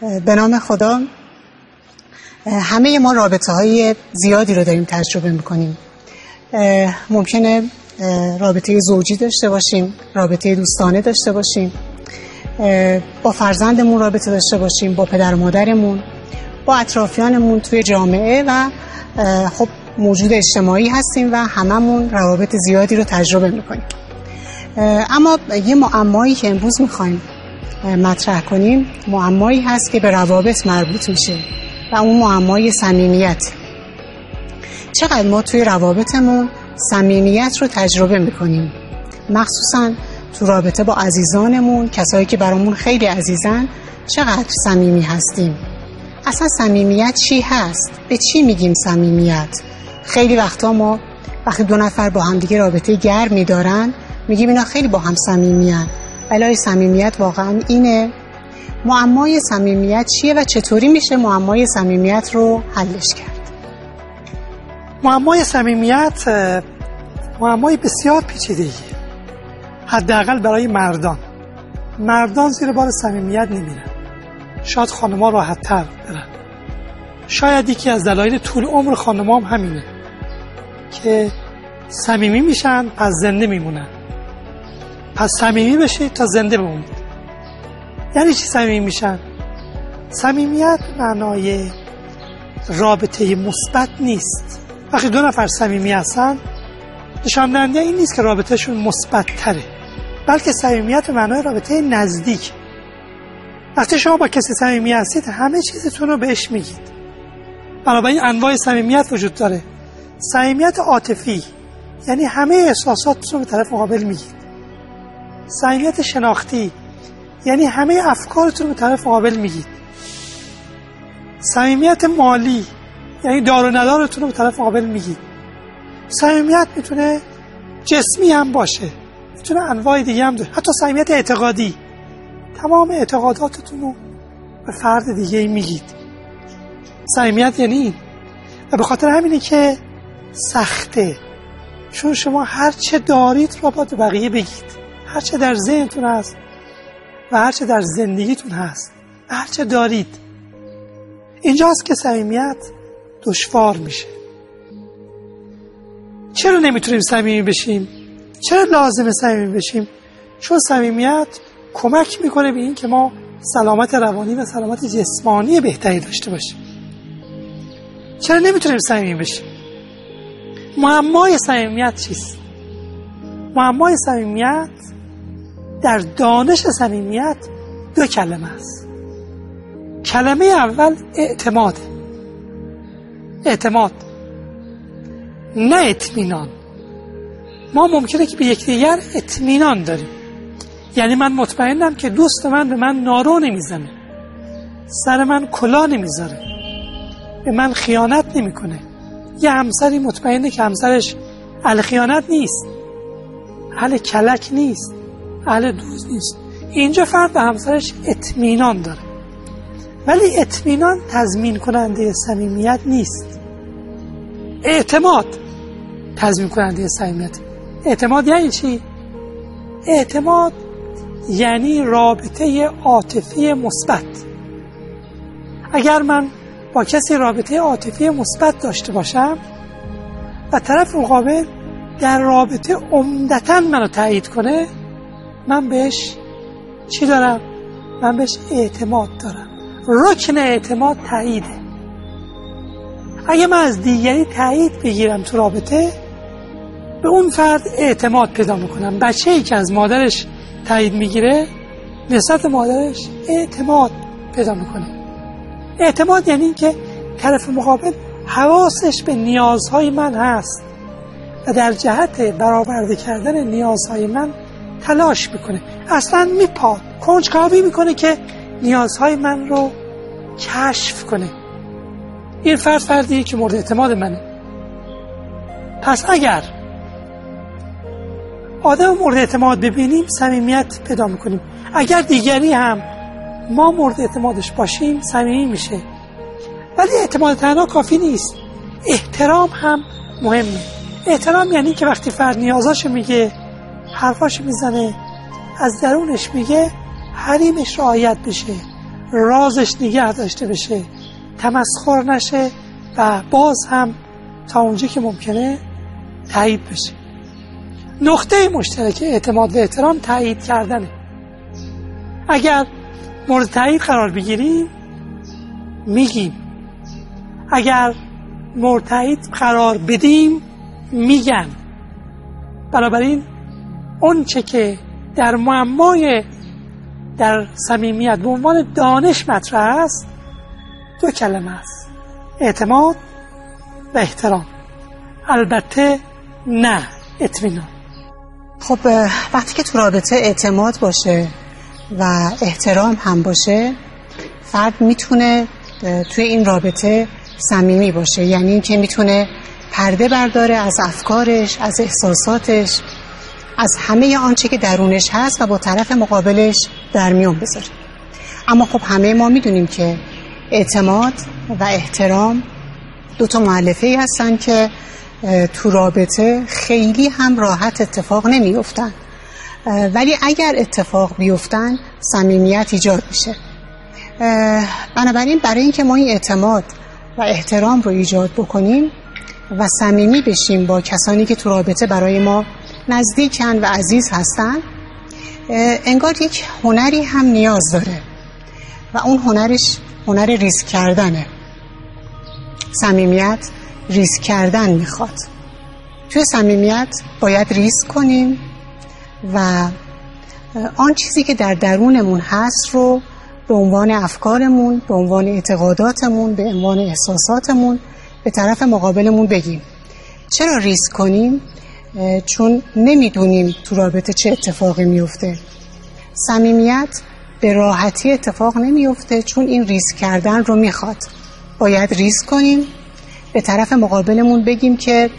به نام خدا همه ما رابطه های زیادی رو داریم تجربه می‌کنیم. ممکنه رابطه زوجی داشته باشیم رابطه دوستانه داشته باشیم با فرزندمون رابطه داشته باشیم با پدر و مادرمون با اطرافیانمون توی جامعه و خب موجود اجتماعی هستیم و هممون روابط زیادی رو تجربه می‌کنیم. اما یه معمایی که امروز می‌خوایم مطرح کنیم معمایی هست که به روابط مربوط میشه و اون معمای صمیمیت. چقدر ما توی روابطمون صمیمیت رو تجربه می‌کنیم؟ مخصوصا تو رابطه با عزیزانمون کسایی که برامون خیلی عزیزن چقدر صمیمی هستیم؟ اصلا صمیمیت چی هست؟ به چی میگیم صمیمیت؟ خیلی وقتا ما وقتی دو نفر با همدیگه رابطه گرمی دارن میگیم اینا خیلی با هم صمیمیان. ولی صمیمیت واقعا اینه. معمای صمیمیت چیه و چطوری میشه معمای صمیمیت رو حلش کرد؟ معمای صمیمیت معمای بسیار پیچیده‌ایه. حداقل برای مردان. مردان زیر بار صمیمیت نمیرن. شاید خانم‌ها راحت‌تر برن. شاید یکی از دلایل طول عمر خانم‌ها هم همینه که صمیمی میشن پس زنده میمونن. پس صمیمی بشید تا زنده بمونید یعنی چی صمیمی میشن؟ صمیمیت معنای رابطه مثبت نیست. وقتی دو نفر صمیمی هستن نشان این نیست که رابطهشون مثبت تره بلکه صمیمیت معنای رابطه نزدیک. وقتی شما با کسی صمیمی هستید همه چیزتون رو بهش میگید. بنابراین انواع صمیمیت وجود داره. صمیمیت عاطفی یعنی همه احساساتتون رو به طرف مقابل میگید. صمیمیت شناختی. یعنی همه افکارتون به طرف مقابل میگید. صمیمیت مالی یعنی دار و ندارتون رو به طرف مقابل میگید. صمیمیت می‌تونه جسمی هم باشه. می‌تونه انواع دیگه هم داره. حتی صمیمیت اعتقادی. تمام اعتقاداتتون رو به فرد دیگه میگید. صمیمیت یعنی این. و به خاطر همینه که سخته. چون شما هر چه دارید رو باید بقیه بگید. هر چه در ذهنتون هست و هر چه در زندگیتون هست هر چه دارید. اینجاست که صمیمیت دشوار میشه. چرا نمی‌تونیم صمیمی بشیم؟ چرا لازمه صمیمی بشیم؟ چون صمیمیت کمک می‌کنه به این که ما سلامت روانی و سلامت جسمانی بهتری داشته باشیم. چرا نمی‌تونیم صمیمی بشیم؟ معمای صمیمیت چیست؟ معمای صمیمیت در دانش صمیمیت دو کلمه است. کلمه اول اعتماد. اعتماد. نه اطمینان. ما ممکنه که به یکدیگر اطمینان داریم. یعنی من مطمئنم که دوست من به من نارو نمی‌زنه. سر من کلا نمی‌ذاره. به من خیانت نمی‌کنه. یه همسری مطمئنه که همسرش اهل خیانت نیست. اهل کلک نیست. اهل دوست نیست. اینجا فرد به همسرش اطمینان داره. ولی اطمینان تضمین کننده صمیمیت نیست. اعتماد تضمین کننده صمیمیت. اعتماد یعنی چی؟ اعتماد یعنی رابطه عاطفی مثبت. اگر من با کسی رابطه عاطفی مثبت داشته باشم و طرف مقابل در رابطه عمدتا منو تایید کنه من بهش چی دارم؟ من بهش اعتماد دارم. رکن اعتماد تاییده. اگه من از دیگری تایید بگیرم تو رابطه به اون فرد اعتماد پیدا می‌کنم. بچه ای که از مادرش تایید می‌گیره نسبت مادرش اعتماد پیدا می‌کنه. اعتماد یعنی که طرف مقابل حواسش به نیازهای من هست و در جهت برآورده کردن نیازهای من تلاش می‌کنه. اصلا میپاد کنجکاوی می‌کنه که نیازهای من رو کشف کنه. این فرد فردیه که مورد اعتماد منه. پس اگر آدم مورد اعتماد ببینیم صمیمیت پیدا می‌کنیم. اگر دیگری هم ما مورد اعتمادش باشیم صمیمی میشه. ولی اعتماد تنها کافی نیست. احترام هم مهمه. احترام یعنی که وقتی فرد نیازاشو میگه حرفاشو می‌زنه. از درونش میگه حریمش رعایت بشه. رازش نگه داشته بشه. تمسخر نشه و باز هم تا اونجا که ممکنه تایید بشه. نقطه مشترک اعتماد و احترام تایید کردنه. اگر مورد تایید قرار بگیریم میگیم. اگر مورد تایید قرار بدیم میگن. بنابراین اون چه که در معمای در صمیمیت به عنوان دانش مطرح است دو کلمه است اعتماد و احترام. البته نه اطمینان. خب وقتی که تو رابطه اعتماد باشه و احترام هم باشه فرد می‌تونه توی این رابطه صمیمی باشه. یعنی اینکه می‌تونه پرده برداره از افکارش از احساساتش از همه آنچه که درونش هست و با طرف مقابلش در میون بذاره. اما خب همه ما می‌دونیم که اعتماد و احترام دو تا معلفه هستن که تو رابطه خیلی هم راحت اتفاق نمیفتن ولی اگر اتفاق بیفتن صمیمیت ایجاد میشه. بنابراین برای اینکه ما این اعتماد و احترام رو ایجاد بکنیم و صمیمی بشیم با کسانی که تو رابطه برای ما نزدیکن و عزیز هستن انگار یک هنری هم نیاز داره و اون هنرش هنر ریسک کردنه. صمیمیت ریسک کردن می‌خواد. توی صمیمیت باید ریسک کنیم و آن چیزی که در درونمون هست رو به عنوان افکارمون به عنوان اعتقاداتمون به عنوان احساساتمون به طرف مقابلمون بگیم. چرا ریسک کنیم؟ چون نمی‌دونیم تو رابطه چه اتفاقی میفته صمیمیت به راحتی اتفاق نمیفته چون این ریسک کردن رو می‌خواد. باید ریسک کنیم. به طرف مقابلمون بگیم که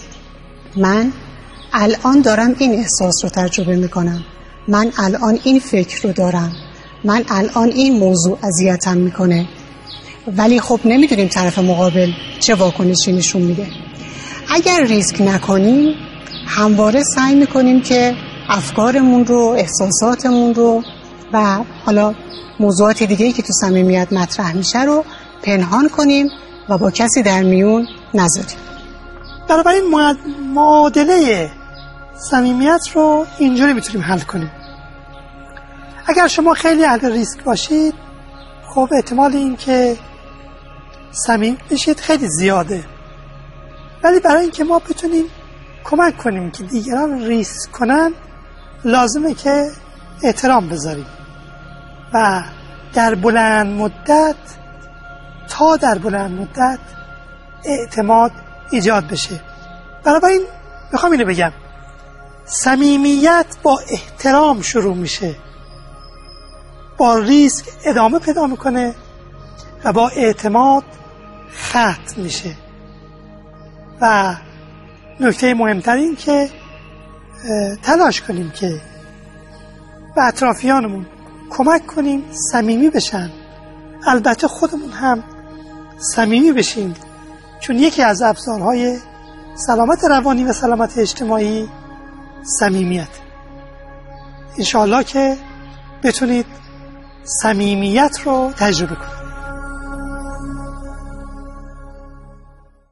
من الان دارم این احساس رو تجربه می‌کنم. من الان این فکر رو دارم. من الان این موضوع اذیتم می‌کنه. ولی خب نمی‌دونیم طرف مقابل چه واکنشی نشون میده. اگر ریسک نکنیم همواره سعی می‌کنیم که افکارمون رو احساساتمون رو و حالا موضوعات دیگه که تو صمیمیت مطرح میشه رو پنهان کنیم و با کسی در میون نذاریم. بنابراین معادله صمیمیت رو اینجوری می‌تونیم حل کنیم. اگر شما خیلی اهل ریسک باشید خب احتمال این که صمیم بشید خیلی زیاده. ولی برای اینکه ما بتونیم کمک کنیم که دیگران ریسک کنن لازمه که احترام بذاریم. و در بلند مدت تا در بلند مدت اعتماد ایجاد بشه. بنابراین می‌خوام اینو بگم. صمیمیت با احترام شروع میشه. با ریسک ادامه پیدا می‌کنه و با اعتماد ختم میشه. و نکته مهمتر این که تلاش کنیم که به اطرافیانمون کمک کنیم صمیمی بشن. البته خودمون هم صمیمی بشیم چون یکی از ابزارهای سلامت روانی و سلامت اجتماعی صمیمیت. انشاءالله که بتونید صمیمیت رو تجربه کنید.